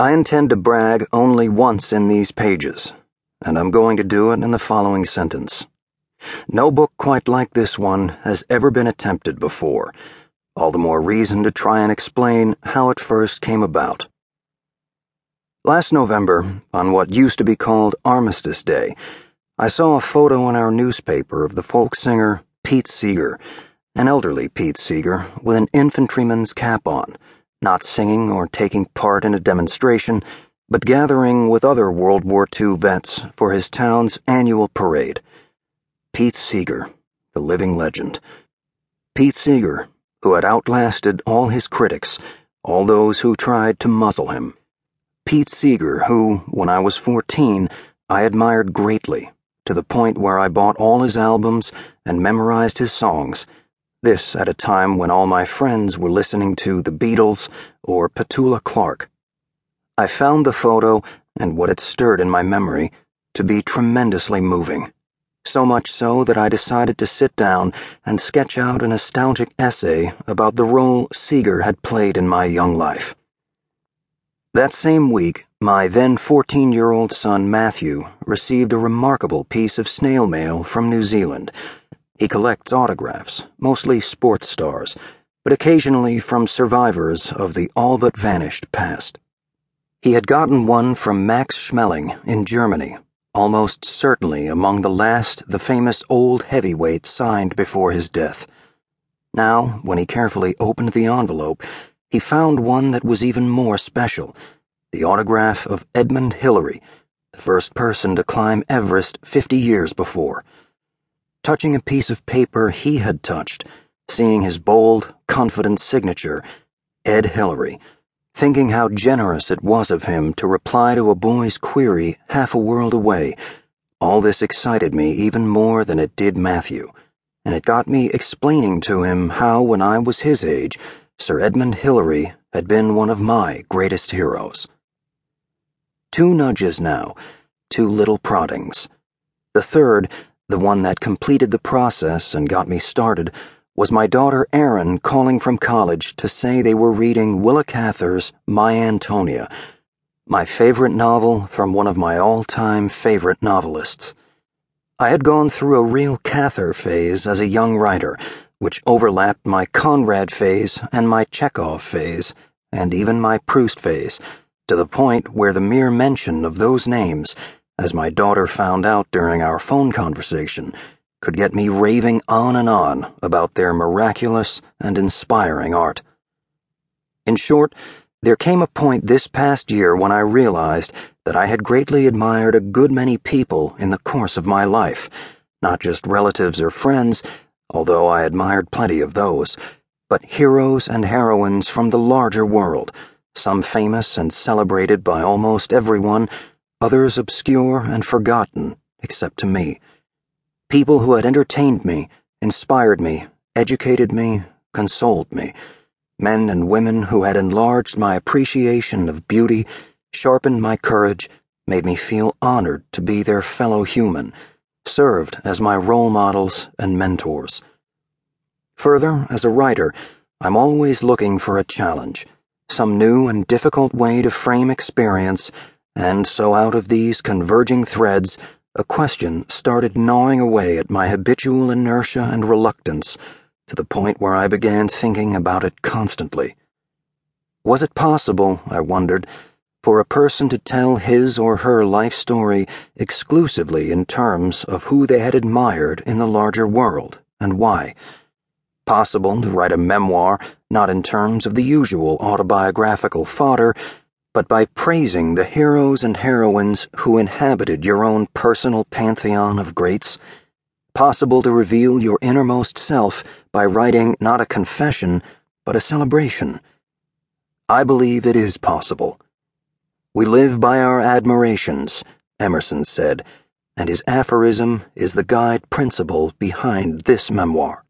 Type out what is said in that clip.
I intend to brag only once in these pages, and I'm going to do it in the following sentence. No book quite like this one has ever been attempted before, all the more reason to try and explain how it first came about. Last November, on what used to be called Armistice Day, I saw a photo in our newspaper of the folk singer Pete Seeger, an elderly Pete Seeger with an infantryman's cap on, not singing or taking part in a demonstration, but gathering with other World War II vets for his town's annual parade. Pete Seeger, the living legend. Pete Seeger, who had outlasted all his critics, all those who tried to muzzle him. Pete Seeger, who, when I was 14, I admired greatly, to the point where I bought all his albums and memorized his songs, this at a time when all my friends were listening to the Beatles or Petula Clark. I found the photo and what it stirred in my memory to be tremendously moving, so much so that I decided to sit down and sketch out a nostalgic essay about the role Seeger had played in my young life. That same week, my then 14 year old son Matthew received a remarkable piece of snail mail from New Zealand. He collects autographs, mostly sports stars, but occasionally from survivors of the all but vanished past. He had gotten one from Max Schmeling in Germany, almost certainly among the last the famous old heavyweight signed before his death. Now, when he carefully opened the envelope, he found one that was even more special the autograph of Edmund Hillary, the first person to climb Everest 50 years before. Touching a piece of paper he had touched, seeing his bold, confident signature, Ed Hillary, thinking how generous it was of him to reply to a boy's query half a world away, all this excited me even more than it did Matthew, and it got me explaining to him how, when I was his age, Sir Edmund Hillary had been one of my greatest heroes. Two nudges now, two little proddings. The third, the one that completed the process and got me started, was my daughter Erin calling from college to say they were reading Willa Cather's My Antonia, my favorite novel from one of my all time favorite novelists. I had gone through a real Cather phase as a young writer which overlapped my Conrad phase and my Chekhov phase, and even my Proust phase, to the point where the mere mention of those names, as my daughter found out during our phone conversation, could get me raving on and on about their miraculous and inspiring art. In short, there came a point this past year when I realized that I had greatly admired a good many people in the course of my life, not just relatives or friends although I admired plenty of those, but heroes and heroines from the larger world, some famous and celebrated by almost everyone, others obscure and forgotten, except to me. People who had entertained me, inspired me, educated me, consoled me. Men and women who had enlarged my appreciation of beauty, sharpened my courage, made me feel honored to be their fellow human served as my role models and mentors. Further, as a writer, I'm always looking for a challenge, some new and difficult way to frame experience, and so out of these converging threads, a question started gnawing away at my habitual inertia and reluctance to the point where I began thinking about it constantly. Was it possible, I wondered, for a person to tell his or her life story exclusively in terms of who they had admired in the larger world and why. Possible to write a memoir not in terms of the usual autobiographical fodder, but by praising the heroes and heroines who inhabited your own personal pantheon of greats. Possible to reveal your innermost self by writing not a confession, but a celebration. I believe it is possible. We live by our admirations, Emerson said, and his aphorism is the guide principle behind this memoir.